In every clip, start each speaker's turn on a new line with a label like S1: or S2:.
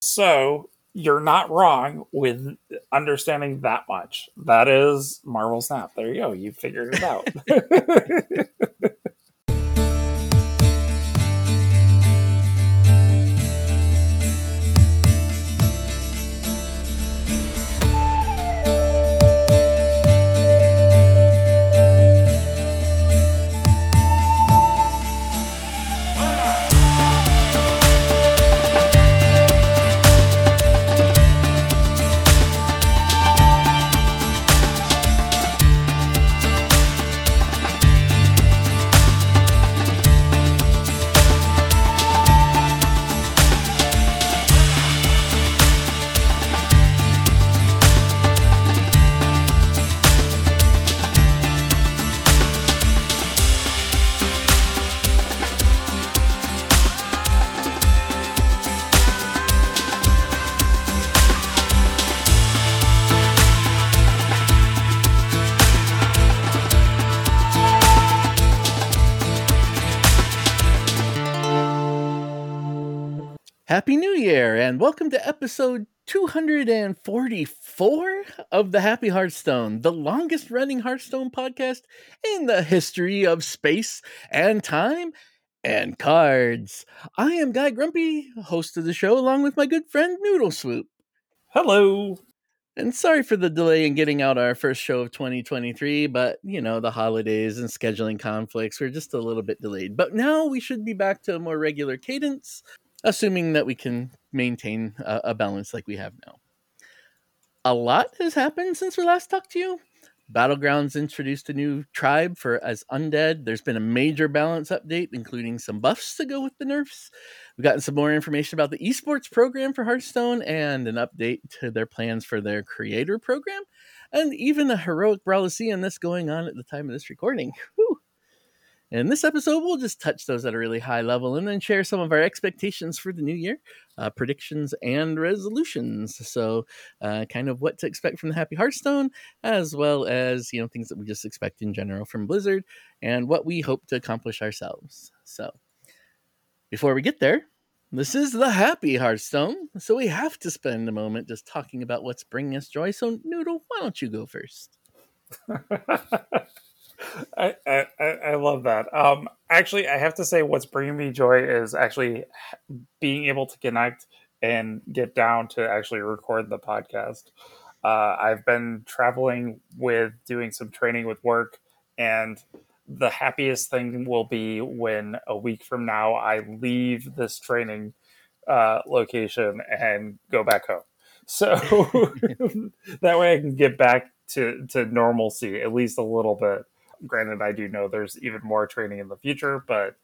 S1: So you're not wrong with understanding that much. That is Marvel Snap. There you go. You figured it out.
S2: Happy New Year and welcome to episode 244 of the Happy Hearthstone, the longest running Hearthstone podcast in the history of space and time and cards. I am Guy Grumpy, host of the show, along with my good friend Noodle Swoop.
S1: Hello.
S2: And sorry for the delay in getting out our first show of 2023, but you know, the holidays and scheduling conflicts were just a little bit delayed. But now we should be back to a more regular cadence assuming that we can maintain a, a, balance like we have now. A lot has happened since we last talked to you. Battlegrounds introduced a new tribe for as undead. There's been a major balance update, including some buffs to go with the nerfs. We've gotten some more information about the esports program for Hearthstone and an update to their plans for their creator program, and even a heroic Brawliseum that's going on at the time of this recording. Whew. In this episode, we'll just touch those at a really high level and then share some of our expectations for the new year, uh, predictions, and resolutions. So, uh, kind of what to expect from the Happy Hearthstone, as well as you know things that we just expect in general from Blizzard, and what we hope to accomplish ourselves. So, before we get there, this is the Happy Hearthstone, so we have to spend a moment just talking about what's bringing us joy. So, Noodle, why don't you go first?
S1: I, I, I love that. Um, actually, I have to say, what's bringing me joy is actually being able to connect and get down to actually record the podcast. Uh, I've been traveling with doing some training with work, and the happiest thing will be when a week from now I leave this training uh, location and go back home. So that way I can get back to, to normalcy at least a little bit granted, I do know there's even more training in the future, but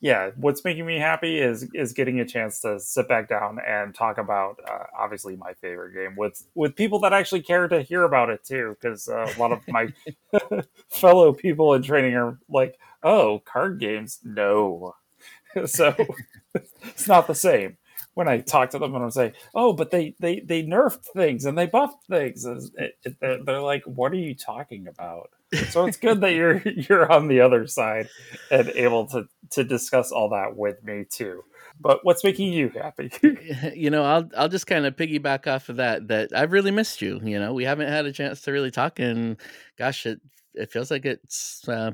S1: yeah, what's making me happy is is getting a chance to sit back down and talk about uh, obviously my favorite game with with people that actually care to hear about it too. Because uh, a lot of my fellow people in training are like, "Oh, card games, no." so it's not the same when I talk to them and I'm saying, "Oh, but they they they nerfed things and they buffed things," it, it, they're like, "What are you talking about?" So it's good that you're you're on the other side and able to to discuss all that with me too. But what's making you happy?
S2: you know, I'll I'll just kind of piggyback off of that. That I've really missed you. You know, we haven't had a chance to really talk, and gosh, it it feels like it's. Uh,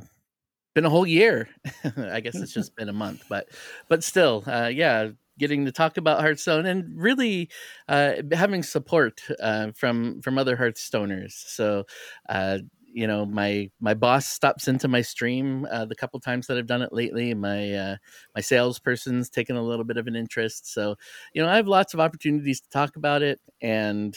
S2: been a whole year. I guess it's just been a month, but but still, uh, yeah, getting to talk about Hearthstone and really uh, having support uh, from from other Hearthstoners. So. Uh, you know my my boss stops into my stream uh, the couple times that I've done it lately. My uh, my salesperson's taken a little bit of an interest, so you know I have lots of opportunities to talk about it, and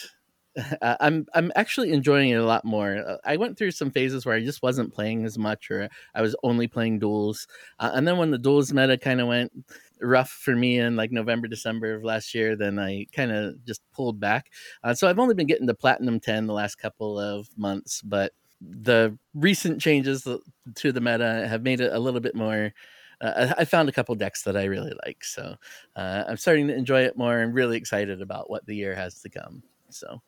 S2: I'm I'm actually enjoying it a lot more. Uh, I went through some phases where I just wasn't playing as much, or I was only playing duels, uh, and then when the duels meta kind of went rough for me in like November, December of last year, then I kind of just pulled back. Uh, so I've only been getting to platinum 10 the last couple of months, but the recent changes to the meta have made it a little bit more. Uh, I found a couple decks that I really like, so uh, I'm starting to enjoy it more. I'm really excited about what the year has to come. So,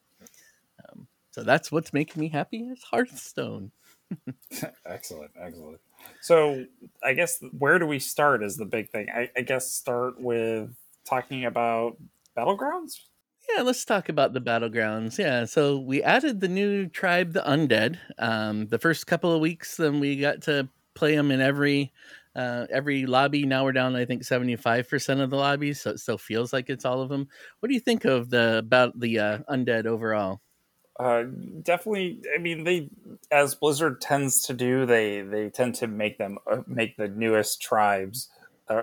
S2: um, so that's what's making me happy is Hearthstone.
S1: excellent, excellent. So, I guess where do we start is the big thing. I, I guess start with talking about battlegrounds.
S2: Yeah, let's talk about the battlegrounds. Yeah, so we added the new tribe, the undead. Um, the first couple of weeks, then we got to play them in every uh, every lobby. Now we're down, I think, seventy five percent of the lobbies, so it still feels like it's all of them. What do you think of the about the uh, undead overall?
S1: Uh, definitely. I mean, they as Blizzard tends to do, they they tend to make them uh, make the newest tribes uh,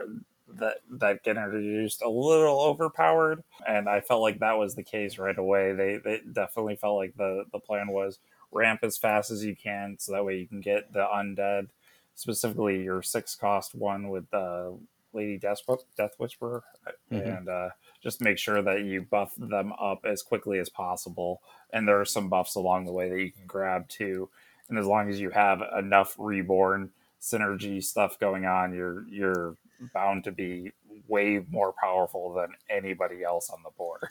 S1: that that get introduced a little overpowered, and I felt like that was the case right away. They they definitely felt like the the plan was ramp as fast as you can, so that way you can get the undead, specifically your six cost one with the Lady Death, Death Whisperer, mm-hmm. and uh, just make sure that you buff them up as quickly as possible. And there are some buffs along the way that you can grab too. And as long as you have enough reborn synergy stuff going on, you're you're bound to be way more powerful than anybody else on the board.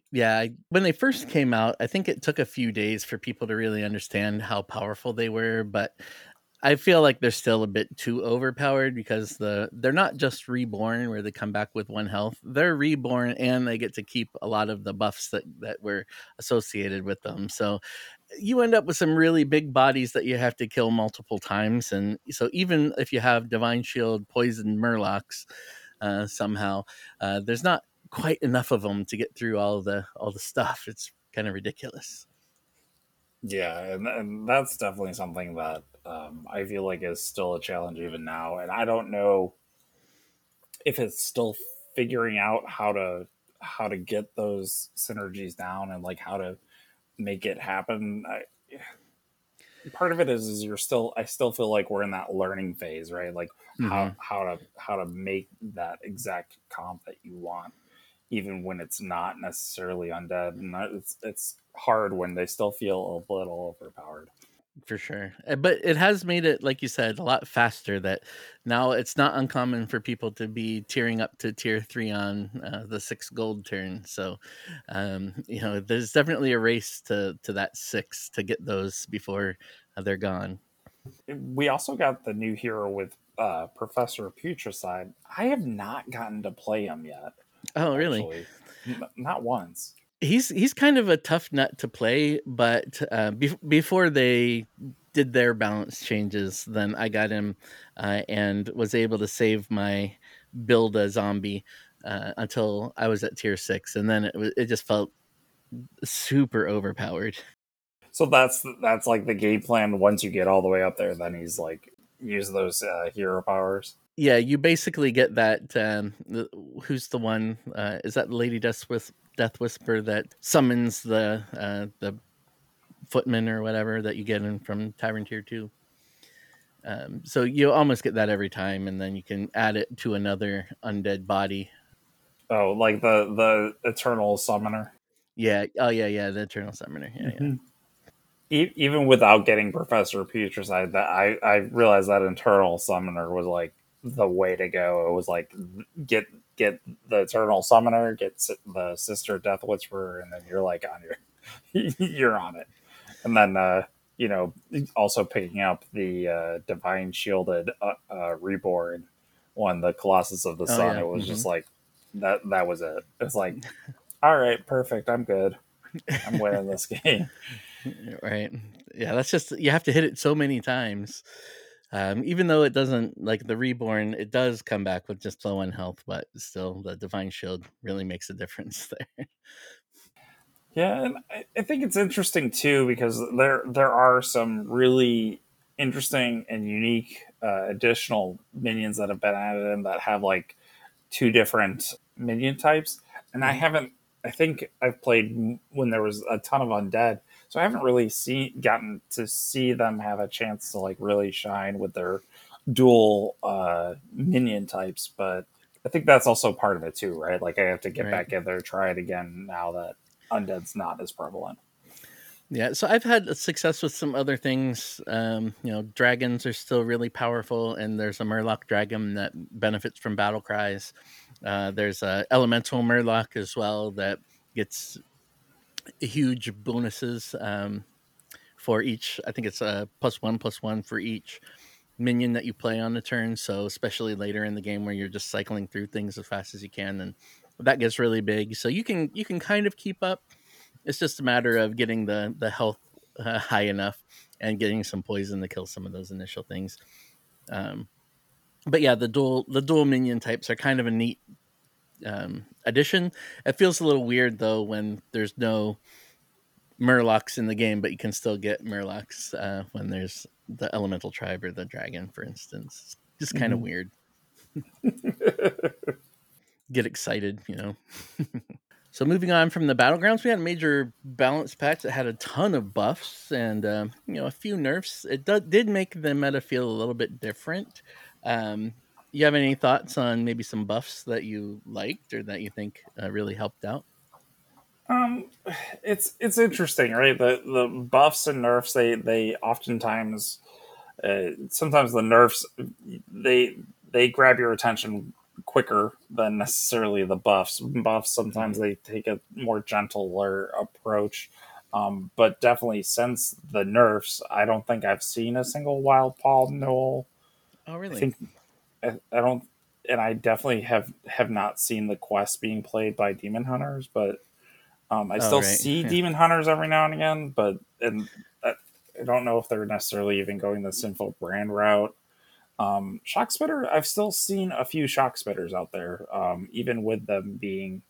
S2: yeah, when they first came out, I think it took a few days for people to really understand how powerful they were, but I feel like they're still a bit too overpowered because the they're not just reborn where they come back with one health. They're reborn and they get to keep a lot of the buffs that that were associated with them. So you end up with some really big bodies that you have to kill multiple times and so even if you have divine shield poison murlocs uh, somehow uh, there's not quite enough of them to get through all the all the stuff. It's kind of ridiculous.
S1: Yeah and, and that's definitely something that um, i feel like is still a challenge even now and i don't know if it's still figuring out how to how to get those synergies down and like how to make it happen. I, part of it is is you're still I still feel like we're in that learning phase, right? Like mm-hmm. how how to how to make that exact comp that you want, even when it's not necessarily undead, and it's it's hard when they still feel a little overpowered
S2: for sure. Eh, but it has made it, like you said, a lot faster. That now it's not uncommon for people to be tiering up to tier three on uh, the six gold turn. So, um, you know, there's definitely a race to to that six to get those before uh, they're gone.
S1: We also got the new hero with uh, Professor Putricide. I have not gotten to play him yet.
S2: Oh, really?
S1: not once
S2: he's he's kind of a tough nut to play, but uh, be- before they did their balance changes, then I got him uh, and was able to save my build a zombie uh, until I was at tier six, and then it was it just felt super overpowered.
S1: So that's that's like the game plan. Once you get all the way up there, then he's like use those uh, hero powers.
S2: Yeah, you basically get that. Um, the, who's the one? Uh, is that Lady Death with Death Whisper that summons the uh, the footman or whatever that you get in from Tavern Tier Two. Um, so you almost get that every time, and then you can add it to another undead body.
S1: Oh, like the the Eternal Summoner.
S2: Yeah. Oh, yeah, yeah. The Eternal Summoner. Yeah, mm-hmm.
S1: yeah. even without getting Professor Putricide, that I I realized that Eternal Summoner was like the way to go. It was like get get the Eternal Summoner, get the Sister Death Whisperer, and then you're like on your you're on it. And then uh, you know also picking up the uh, Divine Shielded uh, uh, Reborn one, the Colossus of the oh, Sun. Yeah. It was mm-hmm. just like that. That was it. It's like, all right, perfect. I'm good. I'm winning this game.
S2: Right. Yeah, that's just you have to hit it so many times. Um, even though it doesn't like the reborn, it does come back with just low on health, but still the divine shield really makes a difference there.
S1: Yeah, and I think it's interesting too because there there are some really interesting and unique uh, additional minions that have been added in that have like two different minion types, and I mm-hmm. haven't. I think I've played when there was a ton of undead, so I haven't really seen gotten to see them have a chance to like really shine with their dual uh, minion types. But I think that's also part of it too, right? Like I have to get right. back in there, try it again now that undead's not as prevalent.
S2: Yeah, so I've had success with some other things. Um, you know, dragons are still really powerful, and there's a Murloc dragon that benefits from battle cries. Uh, there's a elemental Murloc as well that gets huge bonuses um, for each. I think it's a plus one plus one for each minion that you play on the turn. So especially later in the game where you're just cycling through things as fast as you can, and that gets really big. So you can you can kind of keep up. It's just a matter of getting the the health uh, high enough and getting some poison to kill some of those initial things. Um, but yeah, the dual the dual minion types are kind of a neat um, addition. It feels a little weird though when there's no Murlocs in the game, but you can still get Murlocs uh, when there's the elemental tribe or the dragon, for instance. Just kind of mm-hmm. weird. get excited, you know. so moving on from the battlegrounds, we had a major balance patch that had a ton of buffs and um, you know a few nerfs. It do- did make the meta feel a little bit different. Um, you have any thoughts on maybe some buffs that you liked or that you think uh, really helped out?
S1: Um, it's it's interesting, right? The the buffs and nerfs they they oftentimes uh, sometimes the nerfs they they grab your attention quicker than necessarily the buffs. Buffs sometimes they take a more gentler approach. Um, but definitely since the nerfs, I don't think I've seen a single wild paw gnoll.
S2: Oh, really?
S1: I think I, I don't, and I definitely have have not seen the quest being played by demon hunters, but um, I oh, still right. see yeah. demon hunters every now and again. But and I, I don't know if they're necessarily even going the sinful brand route. Um, shock spitter, I've still seen a few shock spitters out there, um, even with them being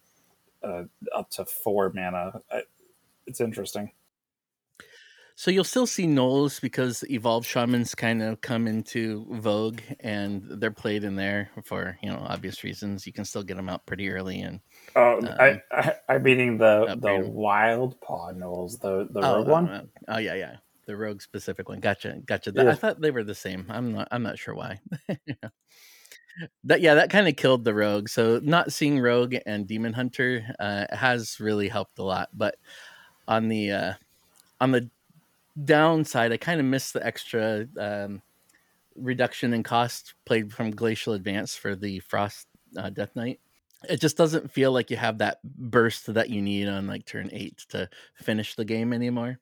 S1: uh, up to four mana. I, it's interesting.
S2: So you'll still see gnolls because evolved shamans kind of come into vogue and they're played in there for you know obvious reasons. You can still get them out pretty early and.
S1: Oh, um, I, I I'm meaning the the wild paw gnolls, the the oh, rogue oh, one.
S2: Oh, oh yeah, yeah the rogue specific one. Gotcha, gotcha. Yeah. I thought they were the same. I'm not. I'm not sure why. that yeah, that kind of killed the rogue. So not seeing rogue and demon hunter uh, has really helped a lot. But on the uh, on the downside, I kind of missed the extra um, reduction in cost played from Glacial Advance for the Frost uh, Death Knight. It just doesn't feel like you have that burst that you need on like turn eight to finish the game anymore.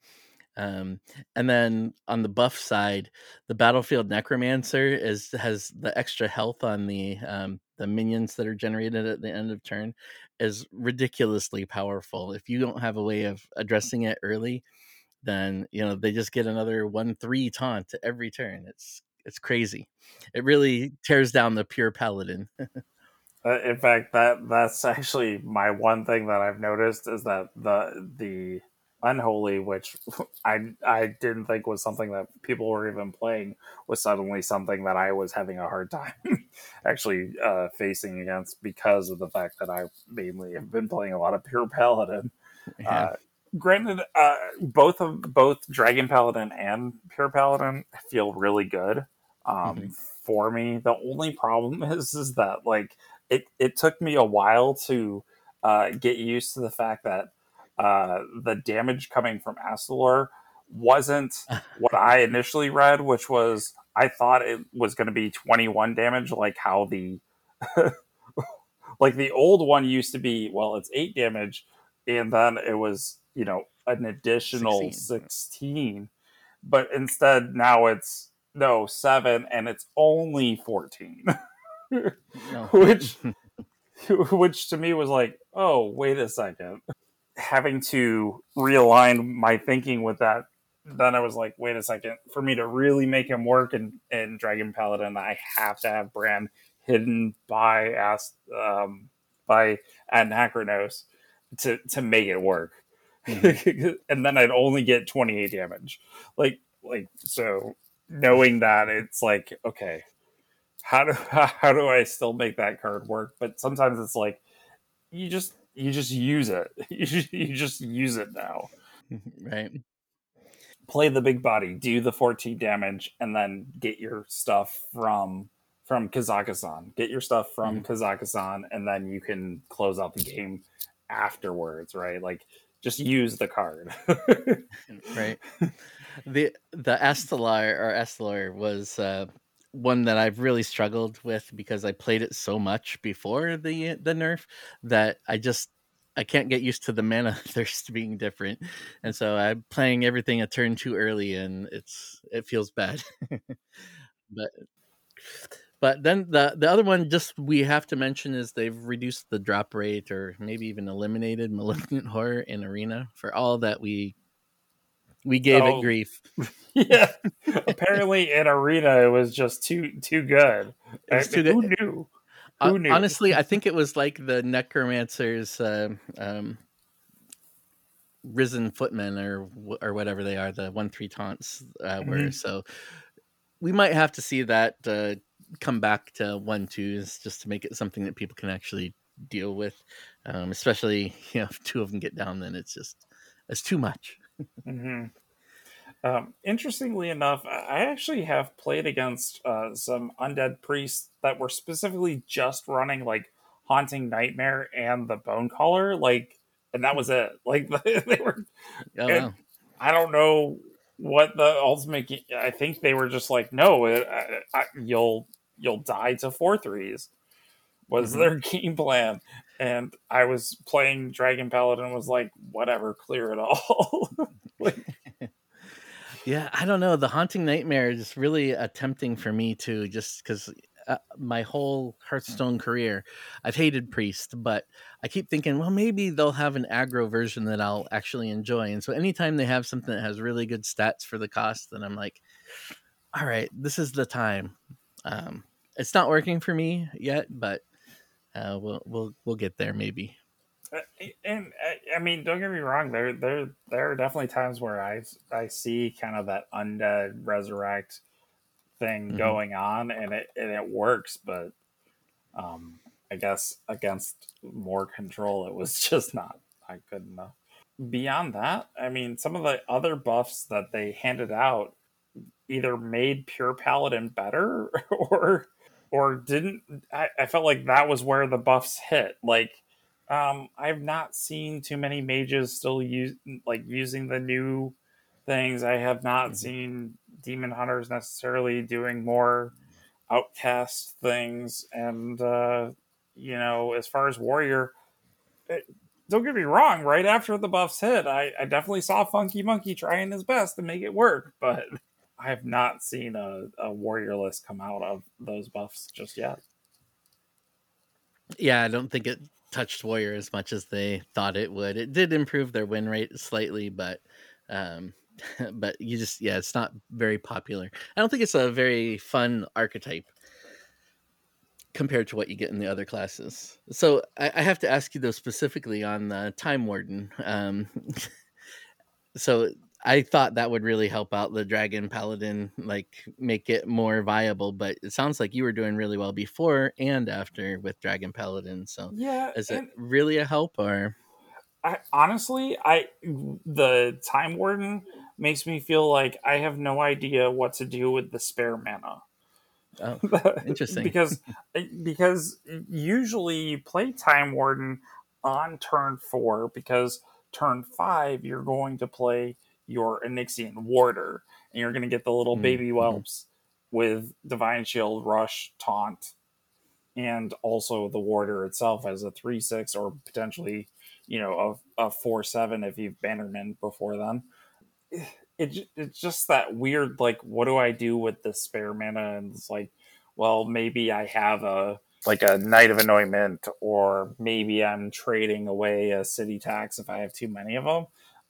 S2: Um, and then on the buff side, the battlefield necromancer is has the extra health on the um, the minions that are generated at the end of turn is ridiculously powerful. If you don't have a way of addressing it early, then you know they just get another one three taunt every turn. It's it's crazy. It really tears down the pure paladin.
S1: uh, in fact, that that's actually my one thing that I've noticed is that the the Unholy, which I I didn't think was something that people were even playing, was suddenly something that I was having a hard time actually uh, facing against because of the fact that I mainly have been playing a lot of pure paladin. Yeah. Uh, granted, uh, both of both Dragon Paladin and Pure Paladin feel really good um, mm-hmm. for me. The only problem is is that like it it took me a while to uh, get used to the fact that uh, the damage coming from Astalor wasn't what I initially read, which was I thought it was going to be 21 damage, like how the like the old one used to be. Well, it's eight damage, and then it was you know an additional 16, 16 but instead now it's no seven, and it's only 14, which which to me was like, oh wait a second. Having to realign my thinking with that then I was like, wait a second, for me to really make him work in, in Dragon Paladin, I have to have Brann hidden by Ast um, by Anachronos to to make it work. Mm-hmm. and then I'd only get 28 damage. Like like so knowing that it's like, okay, how do how do I still make that card work? But sometimes it's like you just you just use it. You just use it now.
S2: Right.
S1: Play the big body, do the 14 damage, and then get your stuff from from Kazakusan. Get your stuff from mm-hmm. Kazakusan, and then you can close out the game afterwards, right? Like just use the card.
S2: right. The the Estelar or Estelar was uh one that I've really struggled with because I played it so much before the the nerf that I just I can't get used to the mana thirst being different, and so I'm playing everything a turn too early, and it's it feels bad. but But then the the other one, just we have to mention, is they've reduced the drop rate, or maybe even eliminated malignant horror in arena for all that we we gave oh, it grief.
S1: Yeah, apparently in arena it was just too too good. Too Who good. knew?
S2: Who uh, knew? Honestly, I think it was like the necromancers. Uh, um, risen footmen or or whatever they are the one three taunts uh, were mm-hmm. so we might have to see that uh, come back to one twos just to make it something that people can actually deal with. Um, especially you know if two of them get down, then it's just it's too much.
S1: mm-hmm. um, interestingly enough, I actually have played against uh, some undead priests that were specifically just running like haunting nightmare and the bone caller, like, and that was it. Like they were. Oh, wow. I don't know what the ultimate. I think they were just like, no, it, I, I, you'll you'll die to four threes was mm-hmm. their game plan. And i was playing dragon paladin was like whatever clear it all. Like,
S2: yeah i don't know. The haunting nightmare is really a tempting for me too just because uh, my whole hearthstone career i've hated priest but i keep thinking well maybe they'll have an aggro version that i'll actually enjoy. And so anytime they have something that has really good stats for the cost then i'm like all right this is the time um, it's not working for me yet, but uh, we'll we'll we'll get there maybe.
S1: Uh, and uh, I mean, don't get me wrong. There there there are definitely times where I I see kind of that undead resurrect thing mm-hmm. going on, and it and it works. But um, I guess against more control, it was just not not good enough. Beyond that, I mean, some of the other buffs that they handed out either made pure paladin better or or didn't I, I felt like that was where the buffs hit. Like um i've not seen too many mages still use like using the new things. I have not mm-hmm. seen demon hunters necessarily doing more outcast things. And uh you know as far as warrior it, don't get me wrong right after the buffs hit I, I definitely saw funky monkey trying his best to make it work but I have not seen a, a warrior list come out of those buffs just yet.
S2: Yeah, I don't think it touched warrior as much as they thought it would. It did improve their win rate slightly, but um but you just yeah, it's not very popular. I don't think it's a very fun archetype compared to what you get in the other classes. So I, I have to ask you though specifically on the time warden. Um so I thought that would really help out the Dragon Paladin, like make it more viable. But it sounds like you were doing really well before and after with Dragon Paladin. So
S1: yeah,
S2: is it really a help or?
S1: I honestly, I the Time Warden makes me feel like I have no idea what to do with the spare mana.
S2: Oh, interesting.
S1: because eh, because usually you play Time Warden on turn four because turn five you're going to play your Onyxian Warder, and you're going to get the little mm-hmm. baby whelps with Divine Shield, Rush, Taunt, and also the Warder itself as a 3 6 or potentially, you know, a, a 4 7 if you've Bannerman before then. It, it's just that weird, like, what do I do with the spare mana? And it's like, well, maybe I have a like a Knight of Anointment, or maybe I'm trading away a city tax if I have too many of them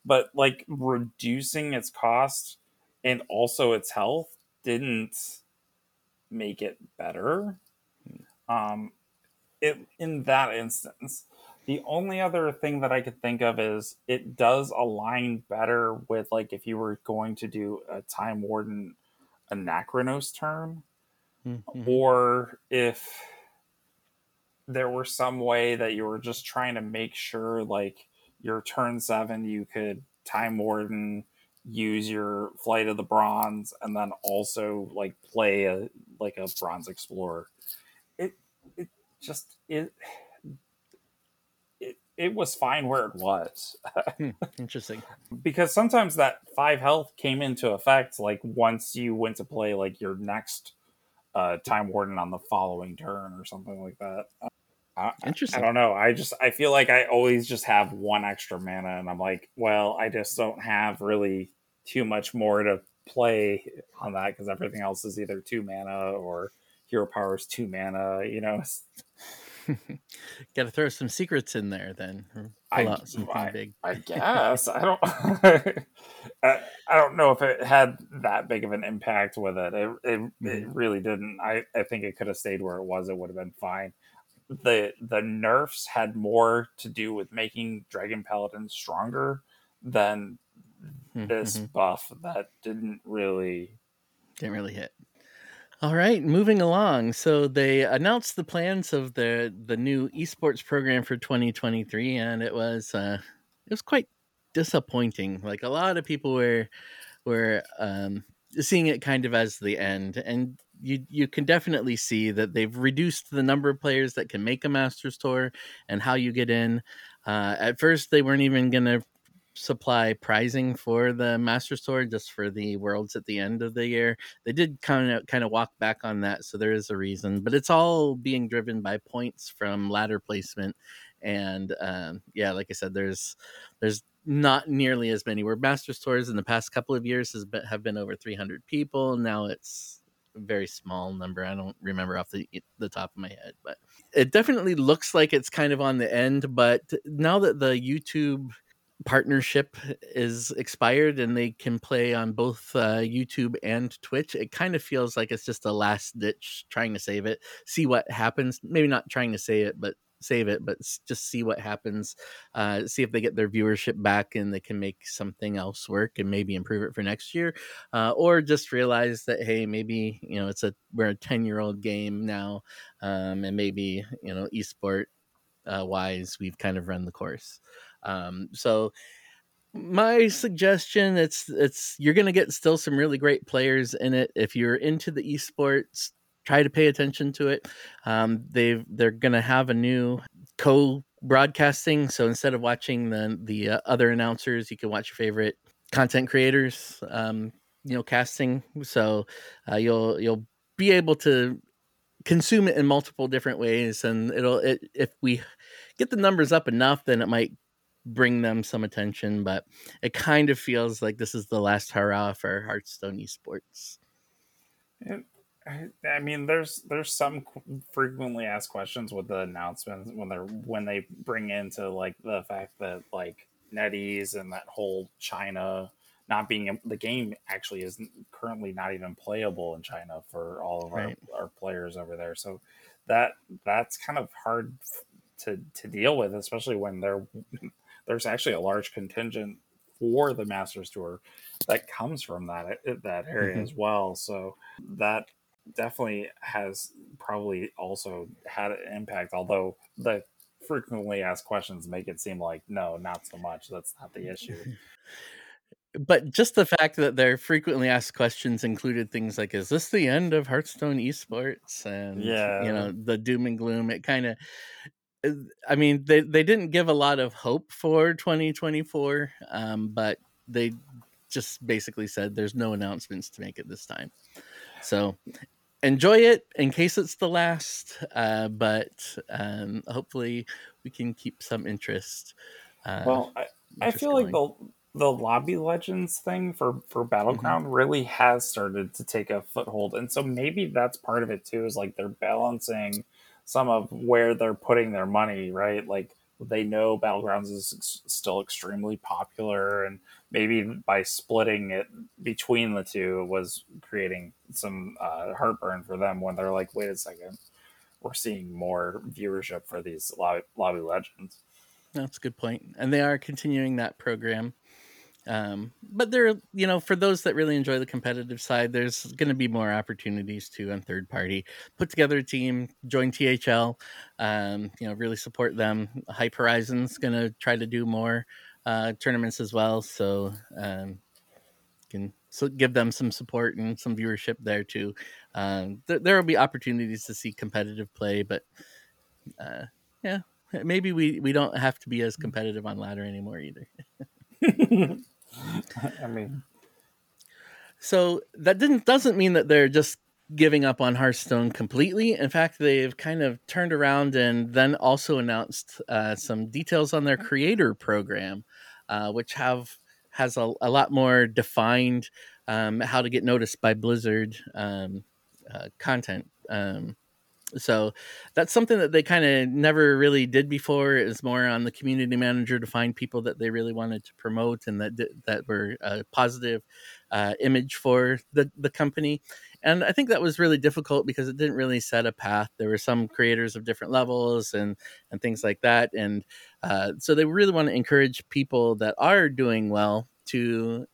S1: but like reducing its cost and also its health didn't make it better. Um, it in that instance, the only other thing that I could think of is it does align better with like if you were going to do a Time Warden Anachronos turn, mm-hmm. or if there were some way that you were just trying to make sure like your turn seven, you could Time Warden, use your Flight of the Bronze, and then also like play a like a Bronze Explorer. It it just it it, it was fine where it was.
S2: hmm, interesting.
S1: because sometimes that five health came into effect like once you went to play like your next uh, Time Warden on the following turn or something like that. I, Interesting. I don't know. I just I feel like I always just have one extra mana, and I'm like, well, I just don't have really too much more to play on that because everything else is either two mana or hero powers two mana. You know,
S2: Got to throw some secrets in there then. Pull
S1: I,
S2: out something
S1: I,
S2: big.
S1: I guess I don't. I, I don't know if it had that big of an impact with it. It it,
S2: Mm-hmm.
S1: it really didn't. I, I think it could have stayed where it was. It would have been fine. The the nerfs had more to do with making Dragon Paladin stronger than this
S2: Mhm.
S1: buff that didn't really.
S2: Didn't really hit. All right, moving along. So they announced the plans of the the new esports program for 2023, and it was uh, it was quite disappointing. Like a lot of people were were um, seeing it kind of as the end, and you you can definitely see that they've reduced the number of players that can make a Masters tour and how you get in. Uh, at first, they weren't even going to supply prizing for the Masters tour, just for the worlds at the end of the year. They did kind of kind of walk back on that so there is a reason but it's all being driven by points from ladder placement. And um, yeah like i said there's there's not nearly as many. Where masters tours in the past couple of years has been, have been over 300 people. Now it's very small number i don't remember off the the top of my head but it definitely looks like it's kind of on the end but now that the youtube partnership is expired and they can play on both uh, YouTube and Twitch, it kind of feels like it's just a last ditch trying to save it, see what happens. Maybe not trying to save it, but save it, but just see what happens. Uh, see if they get their viewership back and they can make something else work and maybe improve it for next year, uh, or just realize that hey, maybe you know it's a we're a ten year old game now, um, and maybe you know esport uh, wise we've kind of run the course. Um, so my suggestion it's it's you're to get still some really great players in it if you're into the esports try to pay attention to it um, they they're to have a new co broadcasting so instead of watching the the uh, other announcers you can watch your favorite content creators um, you know casting so uh, you'll you'll be able to consume it in multiple different ways and it'll it, if we get the numbers up enough then it might bring them some attention, but it kind of feels like this is the last hurrah for Hearthstone esports.
S1: I, I mean, there's there's some frequently asked questions with the announcements when they're when they bring into like the fact that like NetEase and that whole China not being the game actually is currently not even playable in China for all of
S2: Right.
S1: our, our players over there. So that that's kind of hard to to deal with, especially when there there's actually a large contingent for the Masters Tour that comes from that that area
S2: Mhm.
S1: as well. So that definitely has probably also had an impact. Although the frequently asked questions make it seem like no, not so much. That's not the issue.
S2: But just the fact that their frequently asked questions included things like, "Is this the end of Hearthstone esports?" and
S1: Yeah.
S2: you know the doom and gloom. It kind of, I mean, they they didn't give a lot of hope for 2024, um, but they just basically said there's no announcements to make it this time. So enjoy it in case it's the last, uh, but um, hopefully we can keep some interest. Uh,
S1: well, I, I feel like the the lobby legends thing for for battleground really has started to take a foothold and so maybe that's part of it too is like they're balancing some of where they're putting their money right like they know battlegrounds is ex- still extremely popular and maybe by splitting it between the two was creating some uh, heartburn for them when they're like wait a second we're seeing more viewership for these lobby, lobby legends
S2: That's a good point. And they are continuing that program. Um, but there, you know, for those that really enjoy the competitive side, there's going to be more opportunities to on third party. Put together a team, join THL, um, you know, really support them. Hype Horizon's going to try to do more uh, tournaments as well. So, um, can so give them some support and some viewership there too. Um, th- there will be opportunities to see competitive play, but uh, yeah, maybe we we don't have to be as competitive on ladder anymore either.
S1: i mean
S2: So that didn't doesn't mean that they're just giving up on Hearthstone completely. In fact, they've kind of turned around and then also announced uh, some details on their creator program, uh, which have has a, a lot more defined um, how to get noticed by Blizzard um, uh, content Um, so that's something that they kind of never really did before. It was more on the community manager to find people that they really wanted to promote and that that were a positive uh, image for the the company. And I think that was really difficult because it didn't really set a path. There were some creators of different levels and and things like that, and uh, so they really want to encourage people that are doing well to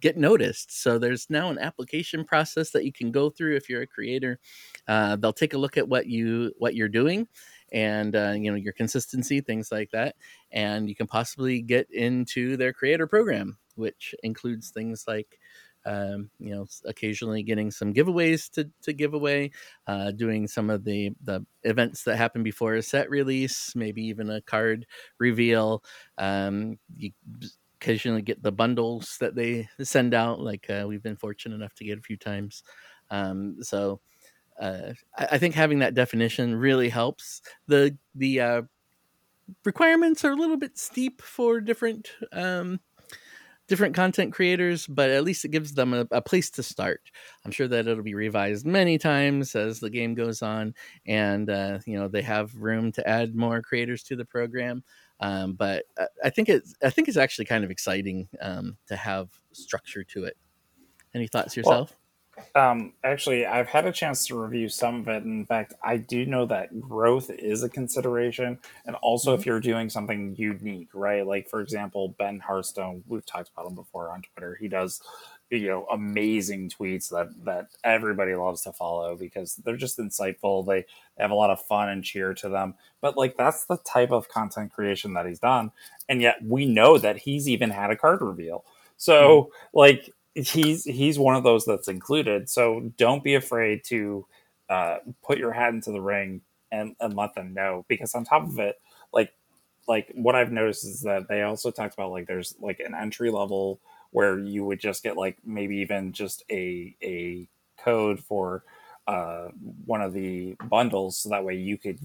S2: get noticed. So there's now an application process that you can go through if you're a creator. Uh, they'll take a look at what you what you're doing and uh, you know your consistency things like that and you can possibly get into their creator program which includes things like um, you know occasionally getting some giveaways to, to give away uh, doing some of the the events that happen before a set release maybe even a card reveal um, you occasionally get the bundles that they send out. Like uh, we've been fortunate enough to get a few times. Um, so uh, I, I, think having that definition really helps. The the uh, requirements are a little bit steep for different um, different content creators, but at least it gives them a, a, place to start. I'm sure that it'll be revised many times as the game goes on, and uh, you know they have room to add more creators to the program. Um, but I think it's I think it's actually kind of exciting um, to have structure to it. Any thoughts yourself?
S1: Well, um, actually, I've had a chance to review some of it. In fact, I do know that growth is a consideration, and also mm-hmm. if you're doing something unique, right? Like for example, Ben Hearthstone, we've talked about him before on Twitter. He does you know amazing tweets that that everybody loves to follow because they're just insightful. They have a lot of fun and cheer to them. But like that's the type of content creation that he's done. And yet we know that he's even had a card reveal. So mm-hmm. like he's he's one of those that's included. So don't be afraid to uh, put your hat into the ring and, and let them know because on top of it like like what i've noticed is that they also talked about like there's like an entry level where you would just get like maybe even just a a code for uh, one of the bundles, so that way you could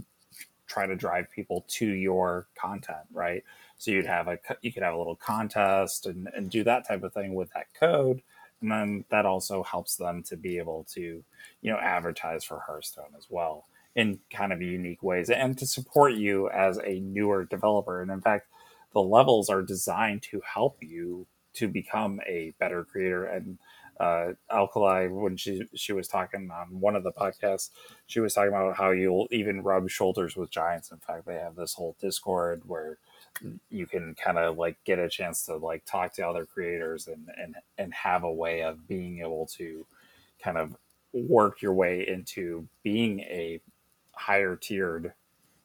S1: try to drive people to your content, right? So you'd have a you could have a little contest and, and do that type of thing with that code, and then that also helps them to be able to you know advertise for Hearthstone as well in kind of unique ways and to support you as a newer developer. And in fact, the levels are designed to help you to become a better creator. And uh, Alkali, when she she was talking on one of the podcasts, she was talking about how you'll even rub shoulders with giants. In fact, they have this whole Discord where you can kind of like get a chance to like talk to other creators and and and have a way of being able to kind of work your way into being a higher tiered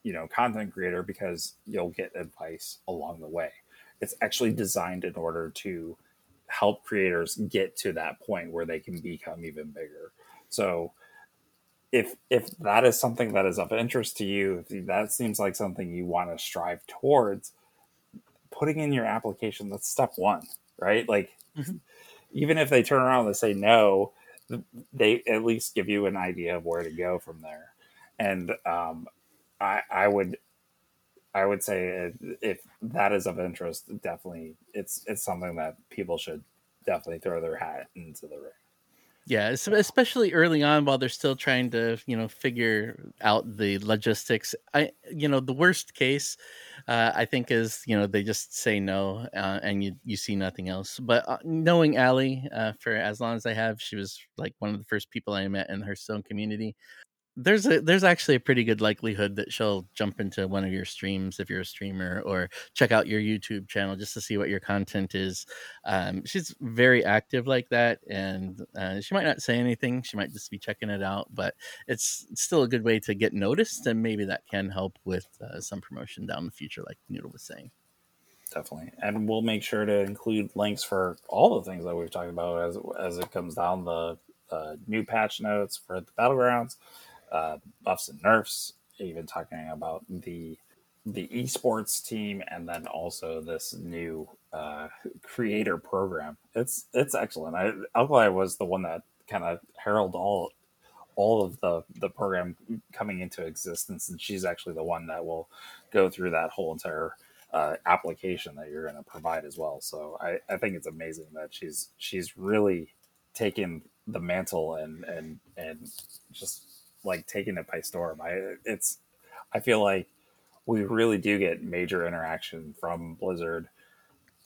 S1: you know content creator because you'll get advice along the way it's actually designed in order to help creators get to that point where they can become even bigger. So if if that is something that is of interest to you, if that seems like something you want to strive towards, putting in your application that's step one, right? Like mm-hmm. even if they turn around and say no, they at least give you an idea of where to go from there. And um, I, I would I would say if that is of interest, definitely it's it's something that people should definitely throw their hat into the ring.
S2: Yeah, especially early on while they're still trying to, you know, figure out the logistics. I, you know, the worst case, uh, I think is, you know, they just say no uh, and you you see nothing else. But uh, knowing Allie uh, for as long as I have, she was like one of the first people I met in the Hearthstone community there's a there's actually a pretty good likelihood that she'll jump into one of your streams if you're a streamer or check out your YouTube channel just to see what your content is. Um, she's very active like that, and uh, she might not say anything. She might just be checking it out, but it's, still a good way to get noticed, and maybe that can help with uh, some promotion down the future, like Noodle was saying.
S1: Definitely, and we'll make sure to include links for all the things that we've talked about as as it comes down the uh, new patch notes for the battlegrounds uh, buffs and nerfs, even talking about the the esports team, and then also this new uh, creator program. It's it's excellent. I, Alkali was the one that kind of heralded all all of the the program coming into existence, and she's actually the one that will go through that whole entire uh, application that you're going to provide as well. So I, I think it's amazing that she's she's really taken the mantle and and and just like taking it by storm. I it's I feel like we really do get major interaction from Blizzard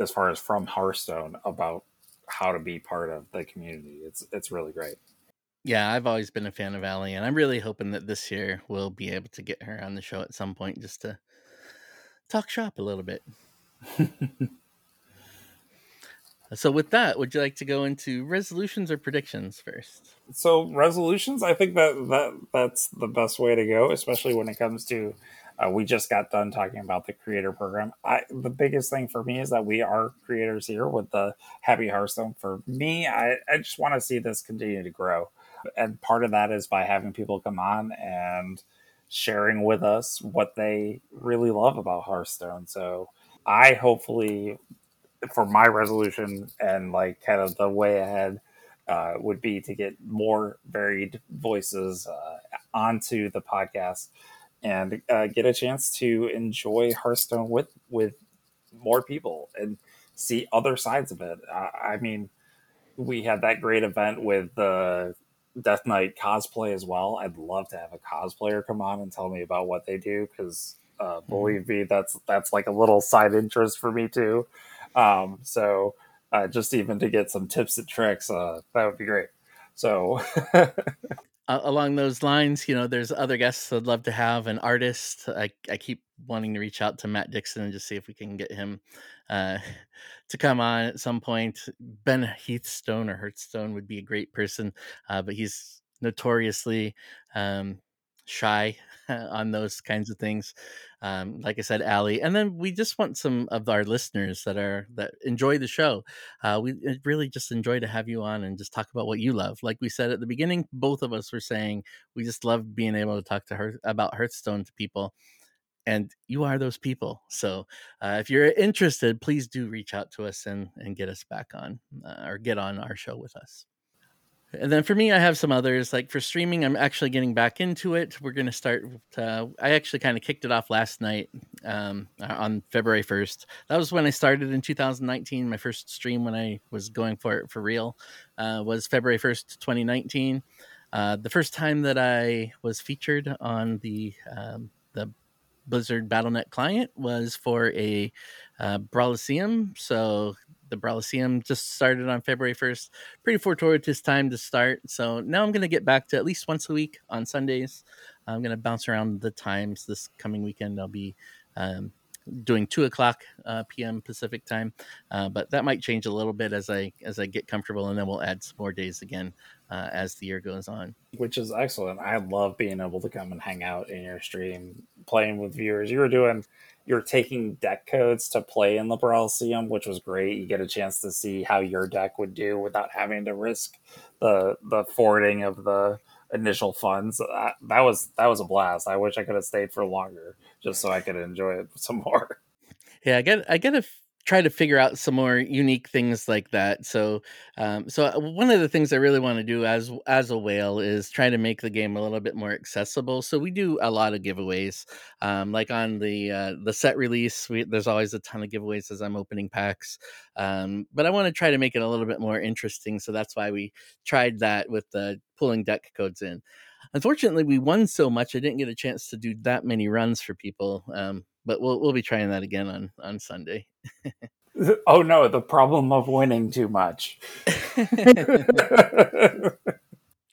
S1: as far as from Hearthstone about how to be part of the community. It's it's really great.
S2: Yeah, I've always been a fan of Allie, and I'm really hoping that this year we'll be able to get her on the show at some point just to talk shop a little bit. so, with that, would you like to go into resolutions or predictions first?
S1: So, resolutions, I think that that that's the best way to go, especially when it comes to uh, we just got done talking about the creator program. I, the biggest thing for me is that we are creators here with the Happy Hearthstone. For me, I, I just want to see this continue to grow. And part of that is by having people come on and sharing with us what they really love about Hearthstone. So I hopefully, for my resolution and like kind of the way ahead, uh, would be to get more varied voices uh, onto the podcast and uh, get a chance to enjoy Hearthstone with with more people and see other sides of it. Uh, I mean, we had that great event with the Death Knight cosplay as well. I'd love to have a cosplayer come on and tell me about what they do because uh, mm-hmm. believe me, that's that's like a little side interest for me too. Um, so uh, just even to get some tips and tricks, uh, that would be great. So
S2: along those lines, you know, there's other guests I'd love to have. An artist, I, I keep wanting to reach out to Matt Dixon and just see if we can get him uh, to come on at some point. Ben Heathstone or Hearthstone would be a great person, uh, but he's notoriously um, shy on those kinds of things. Um, like I said, Allie, and then we just want some of our listeners that are that enjoy the show. Uh, we really just enjoy to have you on and just talk about what you love. Like we said at the beginning, both of us were saying we just love being able to talk to her about Hearthstone to people. And you are those people. So uh, if you're interested, please do reach out to us and, and get us back on uh, or get on our show with us. And then for me, I have some others. Like for streaming, I'm actually getting back into it. We're going to start. Uh, I actually kind of kicked it off last night um, uh, on February 1st. That was when I started in 2019. My first stream when I was going for it for real uh, was February 1st, 2019. Uh, the first time that I was featured on the um, the Blizzard Battle.net client was for a uh. So the Brawliseum just started on February 1st. Pretty fortuitous time to start. So now I'm going to get back to at least once a week on Sundays. I'm going to bounce around the times this coming weekend. I'll be um, doing two o'clock uh, p.m. Pacific time, uh, but that might change a little bit as I as I get comfortable, and then we'll add some more days again uh, as the year goes on.
S1: Which is excellent. I love being able to come and hang out in your stream, playing with viewers. You were doing you're taking deck codes to play in the Brawliseum, which was great. You get a chance to see how your deck would do without having to risk the the forwarding of the initial funds. That, that was that was a blast. I wish I could have stayed for longer just so I could enjoy it some more.
S2: Yeah, I get I get a try to figure out some more unique things like that. So, um, so uh, one of the things I really want to do as as a whale is try to make the game a little bit more accessible. So we do a lot of giveaways, um, like on the uh, the set release. We, there's always a ton of giveaways as I'm opening packs, um, but I want to try to make it a little bit more interesting. So that's why we tried that with the pulling deck codes in. Unfortunately, we won so much I didn't get a chance to do that many runs for people. Um, but we'll we'll be trying that again on on Sunday.
S1: oh no, the problem of winning too much.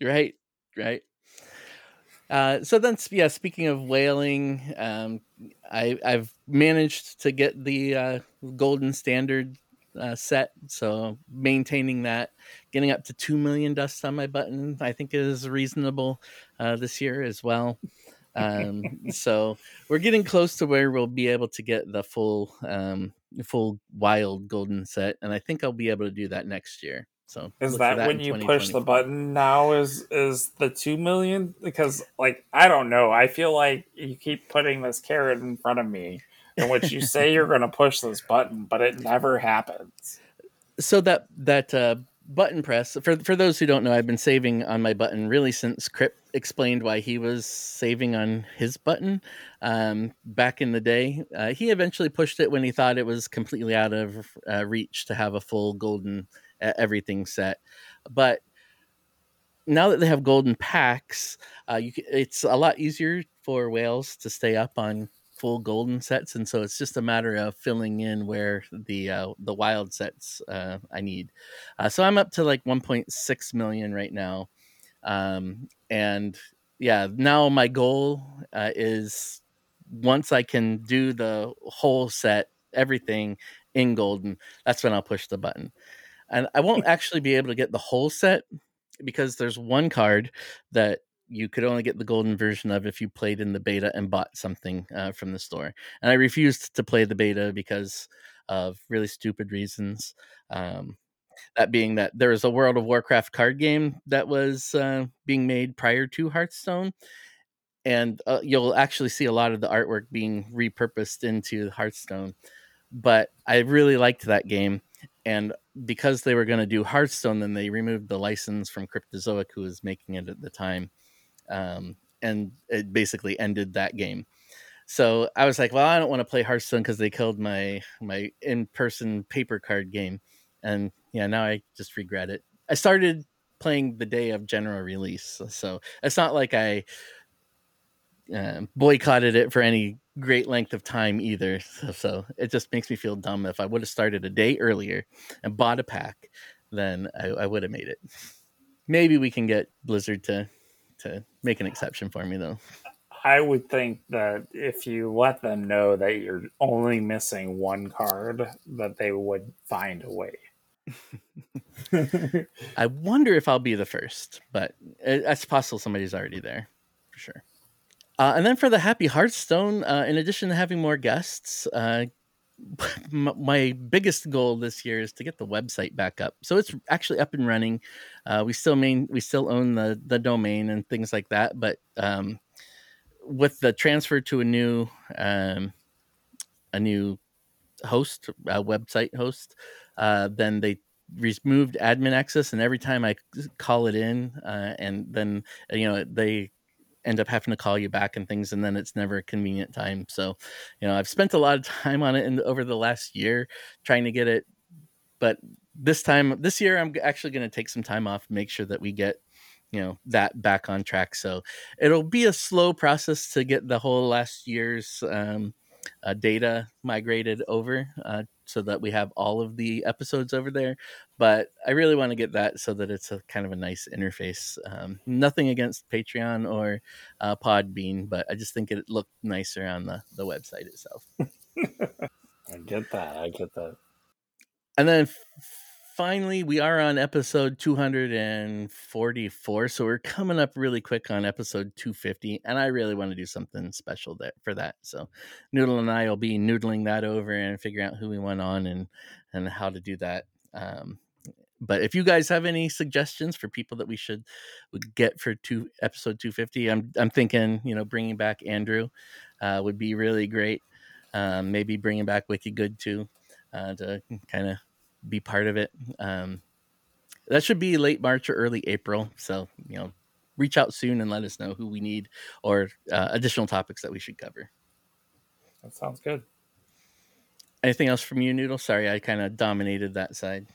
S2: right, right. Uh, so then, yeah. Speaking of whaling, um, I, I've managed to get the uh, golden standard uh, set. So maintaining that, getting up to two million dust on my button, I think is reasonable uh, this year as well. Um, so we're getting close to where we'll be able to get the full um, full wild golden set, and I think I'll be able to do that next year. So
S1: is that, that when you push the button now? Is is the two million? Because like I don't know. I feel like you keep putting this carrot in front of me, in which you say you're going to push this button, but it never happens.
S2: So that that uh, button press. For for those who don't know i've been saving on my button really since Kripp explained why he was saving on his button. Um, back in the day uh, he eventually pushed it when he thought it was completely out of uh, reach to have a full golden uh, everything set. But now that they have golden packs, uh, you it's a lot easier for whales to stay up on full golden sets, and so it's just a matter of filling in where the uh, the wild sets uh, I need. Uh, so I'm up to like 1.6 million right now, um, and yeah, now my goal uh, is once I can do the whole set, everything in golden, that's when I'll push the button. And I won't actually be able to get the whole set because there's one card that you could only get the golden version of if you played in the beta and bought something uh, from the store. And I refused to play the beta because of really stupid reasons. Um, that being that there was a World of Warcraft card game that was uh, being made prior to Hearthstone. And uh, you'll actually see a lot of the artwork being repurposed into Hearthstone. But I really liked that game and because they were going to do Hearthstone, then they removed the license from Cryptozoic, who was making it at the time, um, and it basically ended that game. So I was like, well, I don't want to play Hearthstone because they killed my my in person paper card game, and yeah, now I just regret it. I started playing the day of general release, so it's not like I uh, boycotted it for any great length of time either. So, so, it just makes me feel dumb. If I would have started a day earlier and bought a pack, then I, I would have made it. Maybe we can get Blizzard to to make an exception for me though.
S1: I would think that if you let them know that you're only missing one card, that they would find a way.
S2: I wonder if I'll be the first, but it's possible somebody's already there for sure. Uh, and then for the Happy Hearthstone, uh, in addition to having more guests, uh, my biggest goal this year is to get the website back up. So it's actually up and running. Uh, we still main we still own the the domain and things like that, but um, with the transfer to a new um, a new host, a website host, uh, then they removed admin access, and every time I call it in, uh, and then you know they end up having to call you back and things and then it's never a convenient time. So you know i've spent a lot of time on it in, over the last year trying to get it but this time this year i'm actually going to take some time off make sure that we get you know that back on track. So it'll be a slow process to get the whole last year's um, uh, data migrated over uh, so that we have all of the episodes over there. But I really want to get that so that it's a kind of a nice interface. Um, nothing against Patreon or uh, Podbean, but I just think it looked nicer on the, the website itself.
S1: I get that. I get that.
S2: And then finally, we are on episode 244. So we're coming up really quick on episode 250. And I really want to do something special there for that. So Noodle and I will be noodling that over and figuring out who we went on and, and how to do that. Um, but if you guys have any suggestions for people that we should get for two episode 250, I'm, I'm thinking, you know, bringing back Andrew uh, would be really great. Um, maybe bringing back Wiki Good too uh, to kind of be part of it. Um, that should be late March or early April. So, you know, reach out soon and let us know who we need or uh, additional topics that we should cover.
S1: That sounds good.
S2: Anything else from you, Noodle? Sorry, I kind of dominated that side.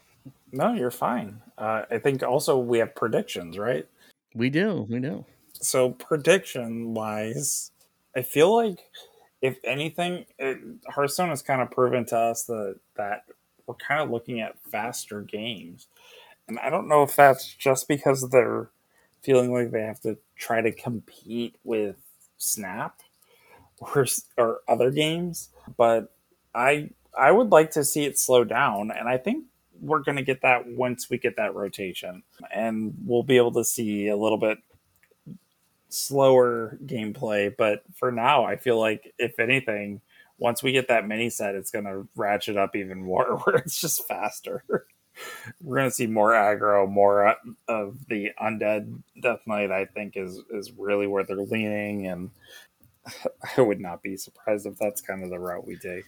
S1: No, you're fine. Uh, I think also we have predictions, right?
S2: We do. We do.
S1: So, prediction wise, I feel like if anything, it, Hearthstone has kind of proven to us that that we're kind of looking at faster games. And I don't know if that's just because they're feeling like they have to try to compete with Snap or, or other games, but I I would like to see it slow down, and I think we're going to get that once we get that rotation, and we'll be able to see a little bit slower gameplay. But for now, I feel like if anything, once we get that mini set, it's going to ratchet up even more, where it's just faster. We're going to see more aggro, more of the undead Death Knight. I think is is really where they're leaning, and I would not be surprised if that's kind of the route we take.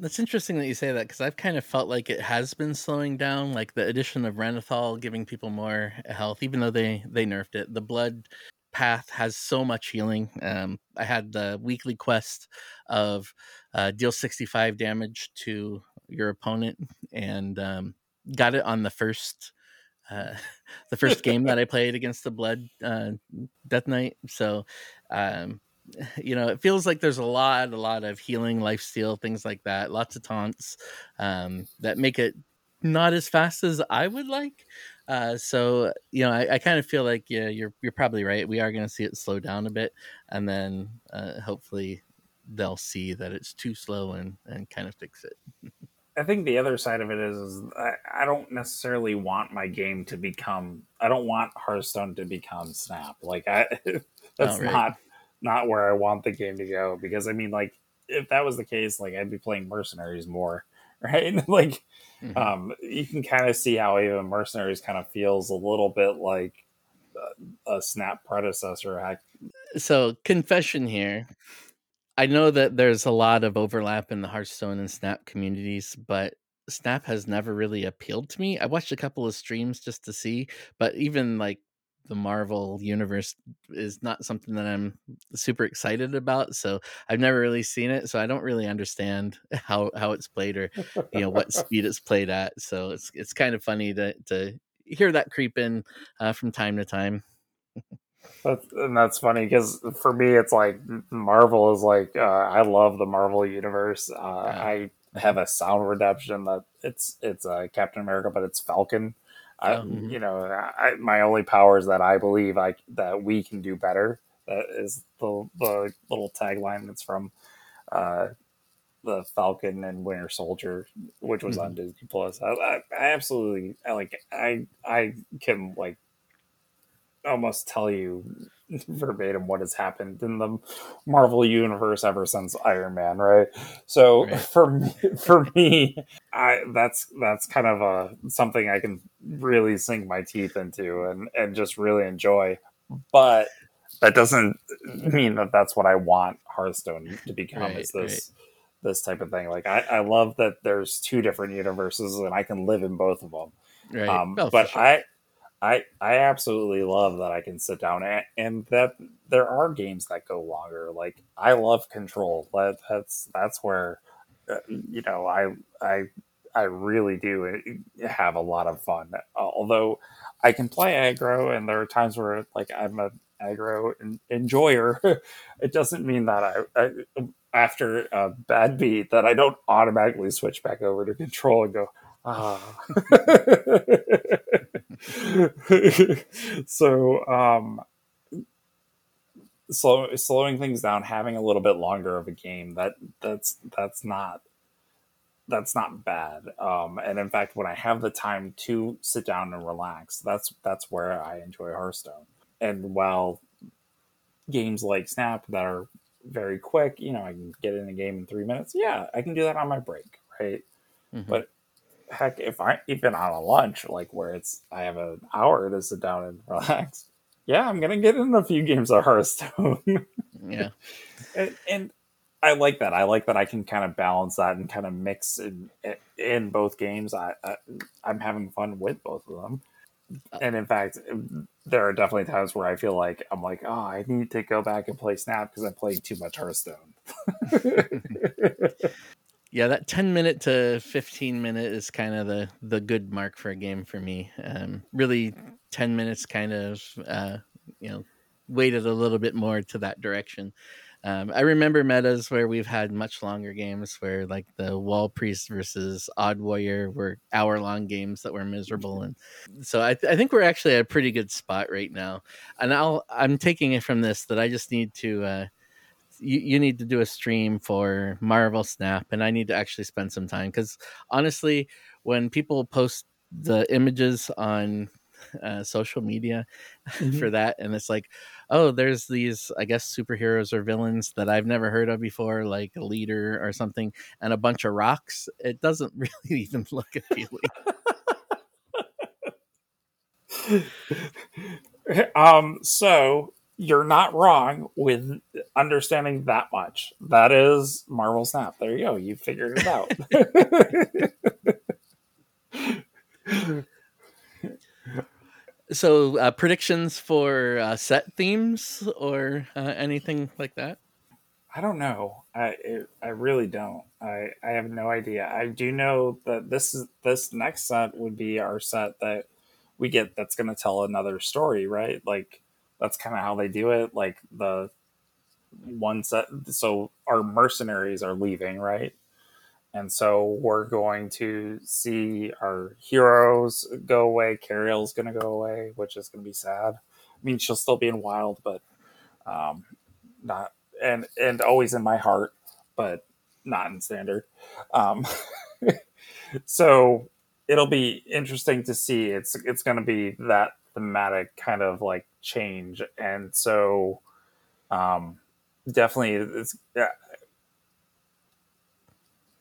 S2: That's interesting that you say that because I've kind of felt like it has been slowing down. Like the addition of Renathal giving people more health, even though they they nerfed it. The blood path has so much healing. Um, I had the weekly quest of uh, deal 65 damage to your opponent and um, got it on the first uh, the first game that I played against the Blood uh, Death Knight. So, um, you know, it feels like there's a lot, a lot of healing, life steal, things like that. Lots of taunts um, that make it not as fast as I would like. Uh, so you know, I, I kind of feel like yeah, you're you're probably right. We are going to see it slow down a bit, and then uh, hopefully they'll see that it's too slow and and kind of fix it.
S1: I think the other side of it is, is I, I, don't necessarily want my game to become. I don't want Hearthstone to become Snap. Like I, that's oh, right. not not where I want the game to go. Because I mean, like if that was the case, like I'd be playing Mercenaries more, right? like, mm-hmm. um, you can kind of see how even Mercenaries kind of feels a little bit like a, a Snap predecessor.
S2: So confession here. I know that there's a lot of overlap in the Hearthstone and Snap communities, but Snap has never really appealed to me. I watched a couple of streams just to see, but even like the Marvel universe is not something that I'm super excited about. So I've never really seen it, so I don't really understand how how it's played or you know what speed it's played at. So it's it's kind of funny to to hear that creep in uh, from time to time.
S1: That's, and that's funny because for me, it's like Marvel is like uh, I love the Marvel universe. Uh, yeah. I have a sound redemption that it's it's uh, Captain America, but it's Falcon. I, mm-hmm. You know, I, my only power is that I believe I that we can do better. That is the the little tagline that's from uh, the Falcon and Winter Soldier, which was mm-hmm. on Disney Plus. I, I, I absolutely I like I I can like almost tell you verbatim what has happened in the Marvel universe ever since Iron Man, right? So right. for me, for me, I that's that's kind of a something I can really sink my teeth into and and just really enjoy. But that doesn't mean that that's what I want Hearthstone to become. Right, is this right. this type of thing? Like I, I love that there's two different universes and I can live in both of them. Right. Um, oh, but sure. I I I absolutely love that I can sit down and, and that there are games that go longer. Like I love Control. That that's that's where uh, you know I I I really do have a lot of fun. Although I can play aggro, and there are times where like I'm a aggro enjoyer. it doesn't mean that I, I after a bad beat that I don't automatically switch back over to Control and go ah. so um, slow, slowing things down, having a little bit longer of a game that that's that's not that's not bad. Um, and in fact, when I have the time to sit down and relax, that's that's where I enjoy Hearthstone. And while games like Snap that are very quick, you know, I can get in a game in three minutes. Yeah, I can do that on my break, right? Mm-hmm. But heck, if I even on a lunch, like where it's I have an hour to sit down and relax, yeah, I'm gonna get in a few games of Hearthstone.
S2: yeah,
S1: and, and, I like that. I like that I can kind of balance that and kind of mix in in both games. I, I I'm having fun with both of them. Uh, and in fact, there are definitely times where I feel like I'm like, oh, I need to go back and play Snap because I'm playing too much Hearthstone.
S2: yeah that 10 minute to 15 minute is kind of the the good mark for a game for me um really 10 minutes kind of uh you know weighted a little bit more to that direction um, I remember metas where we've had much longer games where like the Wall Priest versus Odd Warrior were hour long games that were miserable. And so I, th- I think we're actually at a pretty good spot right now. And I'll, I'm taking it from this that I just need to, uh, you, you need to do a stream for Marvel Snap, and I need to actually spend some time because honestly, when people post the images on uh, social media mm-hmm. for that, and it's like, oh, there's these, I guess, superheroes or villains that I've never heard of before, like a leader or something, and a bunch of rocks. It doesn't really even look appealing.
S1: um. So you're not wrong with understanding that much. That is Marvel Snap. There you go. You figured it out.
S2: so, uh, predictions for uh, set themes or uh, anything like that?
S1: I don't know. I it, I really don't. I I have no idea. I do know that this is this next set would be our set that we get that's going to tell another story, right? Like that's kind of how they do it. Like the one so our mercenaries are leaving, right? And so we're going to see our heroes go away. Cariel's going to go away, which is going to be sad. I mean, she'll still be in Wild, but um, not and and always in my heart, but not in Standard. Um, so it'll be interesting to see. It's it's going to be that thematic kind of like change, and so um, definitely it's yeah,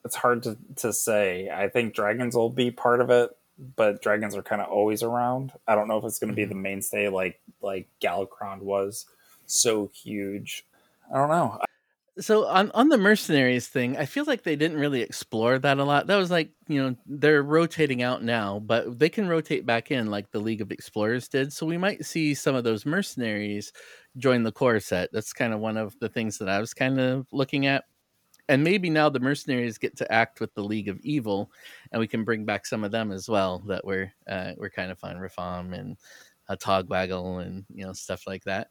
S1: it's hard to to say. I think dragons will be part of it, but dragons are kind of always around. I don't know if it's going to be mm-hmm. the mainstay like like Galakrond was so huge. I don't know.
S2: So on on the mercenaries thing, I feel like they didn't really explore that a lot. That was like, you know, they're rotating out now, but they can rotate back in like the League of Explorers did. So we might see some of those mercenaries join the core set. That's kind of one of the things that I was kind of looking at. And maybe now the mercenaries get to act with the League of Evil, and we can bring back some of them as well that were uh, were kind of fun, Rafaam and uh, Togwaggle and you know stuff like that.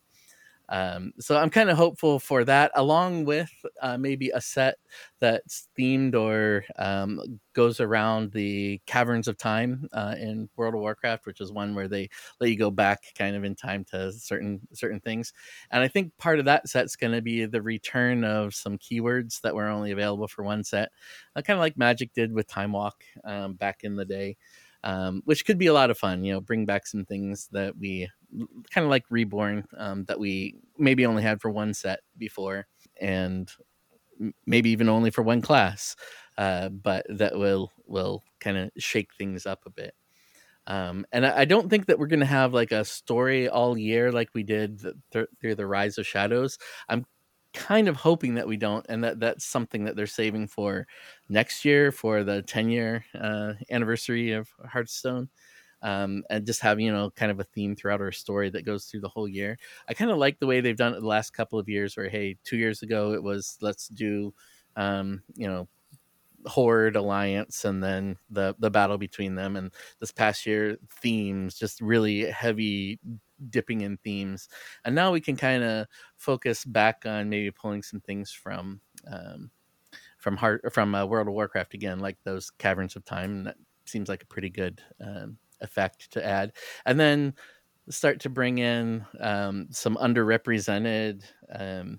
S2: Um, so I'm kind of hopeful for that, along with uh, maybe a set that's themed or um, goes around the caverns of time uh, in World of Warcraft, which is one where they let you go back kind of in time to certain certain things. And I think part of that set's going to be the return of some keywords that were only available for one set, uh, kind of like Magic did with Time Walk um, back in the day um, which could be a lot of fun. You know, bring back some things that we kind of like Reborn um, that we maybe only had for one set before, and maybe even only for one class, uh, but that will will kind of shake things up a bit. Um, and I, don't think that we're going to have like a story all year like we did th- through the Rise of Shadows. I'm kind of hoping that we don't, and that that's something that they're saving for next year for the 10 year uh, anniversary of Hearthstone. Um, and just have you know kind of a theme throughout our story that goes through the whole year. I kind of like the way they've done it the last couple of years, where hey, two years ago it was let's do um, you know horde alliance and then the the battle between them and this past year themes just really heavy dipping in themes and now we can kind of focus back on maybe pulling some things from um, from heart from uh, world of warcraft again like those caverns of time that seems like a pretty good um, effect to add and then start to bring in um, some underrepresented um,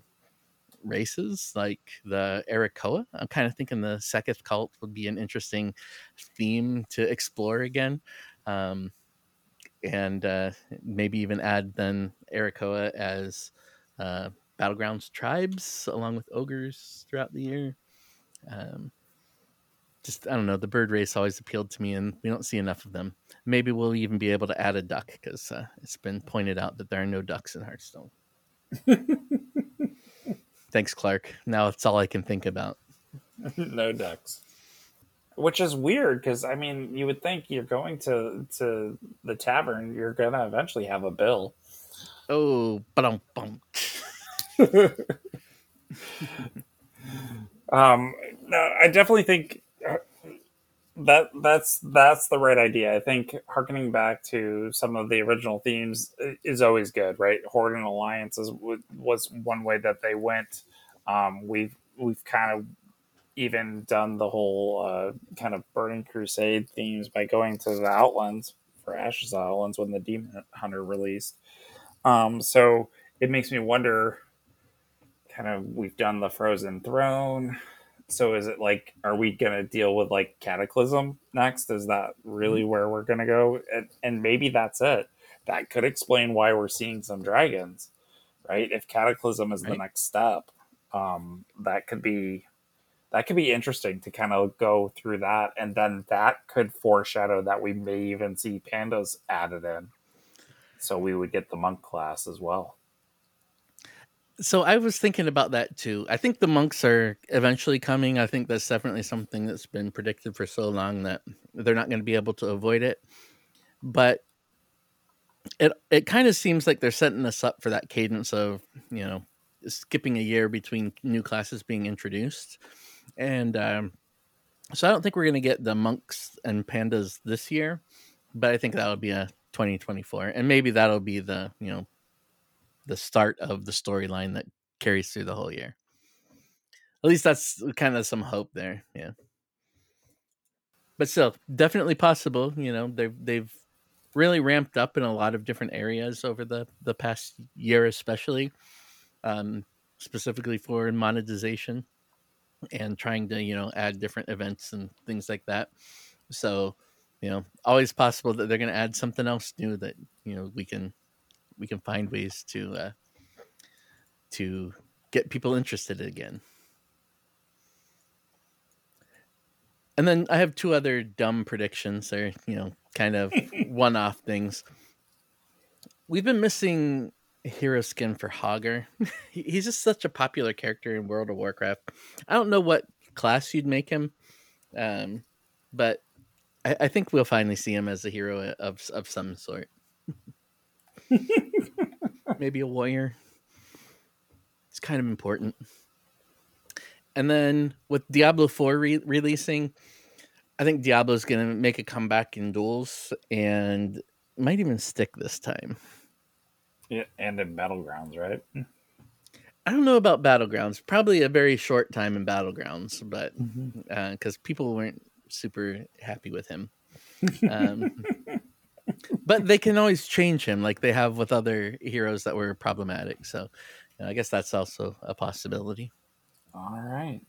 S2: races like the Arakkoa. I'm kind of thinking the Sethekk cult would be an interesting theme to explore again. Um, and uh, maybe even add then Arakkoa as uh, battlegrounds tribes along with ogres throughout the year. Um, just I don't know. The bird race always appealed to me, and we don't see enough of them. Maybe we'll even be able to add a duck because uh, it's been pointed out that there are no ducks in Hearthstone. Thanks, Clark. Now it's all I can think about.
S1: no ducks. Which is weird because I mean, you would think you're going to to the tavern, you're gonna eventually have a bill.
S2: Oh, bum bum.
S1: um, no, I definitely think that that's that's the right idea. I think harkening back to some of the original themes is always good, right? Horde and Alliance is, was one way that they went. Um, we've we've kind of even done the whole uh, kind of Burning Crusade themes by going to the Outlands for Ashes Outlands when the Demon Hunter released. Um, so it makes me wonder. Kind of, we've done the Frozen Throne so is it like are we going to deal with like cataclysm next is that really mm-hmm. where we're going to go and, and maybe that's it that could explain why we're seeing some dragons right if cataclysm is right. the next step um, that could be that could be interesting to kind of go through that and then that could foreshadow that we may even see pandas added in so we would get the monk class as well
S2: so I was thinking about that too. I think the monks are eventually coming. I think that's definitely something that's been predicted for so long that they're not going to be able to avoid it. But it it kind of seems like they're setting us up for that cadence of, you know, skipping a year between new classes being introduced. And um, so I don't think we're going to get the monks and pandas this year, but I think that would be a 2024, and maybe that'll be the you know the start of the storyline that carries through the whole year. At least that's kind of some hope there. Yeah. But still, definitely possible. You know, they've they've really ramped up in a lot of different areas over the the past year, especially, um, specifically for monetization and trying to you know add different events and things like that. So, you know, always possible that they're going to add something else new that you know we can we can find ways to uh, to get people interested again. And then I have two other dumb predictions. They're, you know, kind of one off things. We've been missing hero skin for Hogger. He's just such a popular character in World of Warcraft. I don't know what class you'd make him, um, but I, I think we'll finally see him as a hero of, of some sort. Maybe a warrior. It's kind of important. And then with Diablo 4 re- releasing, I think Diablo's going to make a comeback in duels and might even stick this time.
S1: Yeah, and in Battlegrounds, right?
S2: I don't know about Battlegrounds. Probably a very short time in Battlegrounds, but because
S1: Mm-hmm.
S2: uh, people weren't super happy with him. Um, but they can always change him, like they have with other heroes that were problematic. So you know, I guess that's also a possibility.
S1: All right.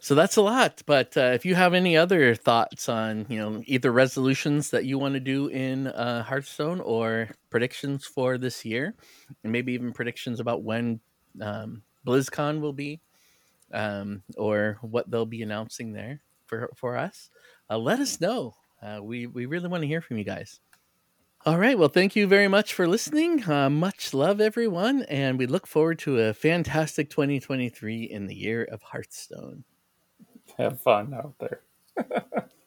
S2: So that's a lot. But uh, if you have any other thoughts on, you know, either resolutions that you want to do in uh, Hearthstone or predictions for this year, and maybe even predictions about when um, BlizzCon will be, um, or what they'll be announcing there for for us, uh, let us know. Uh, we we really want to hear from you guys. All right. Well, thank you very much for listening. Uh, much love, everyone. And we look forward to a fantastic 2023 in the year of Hearthstone.
S1: Have fun out there.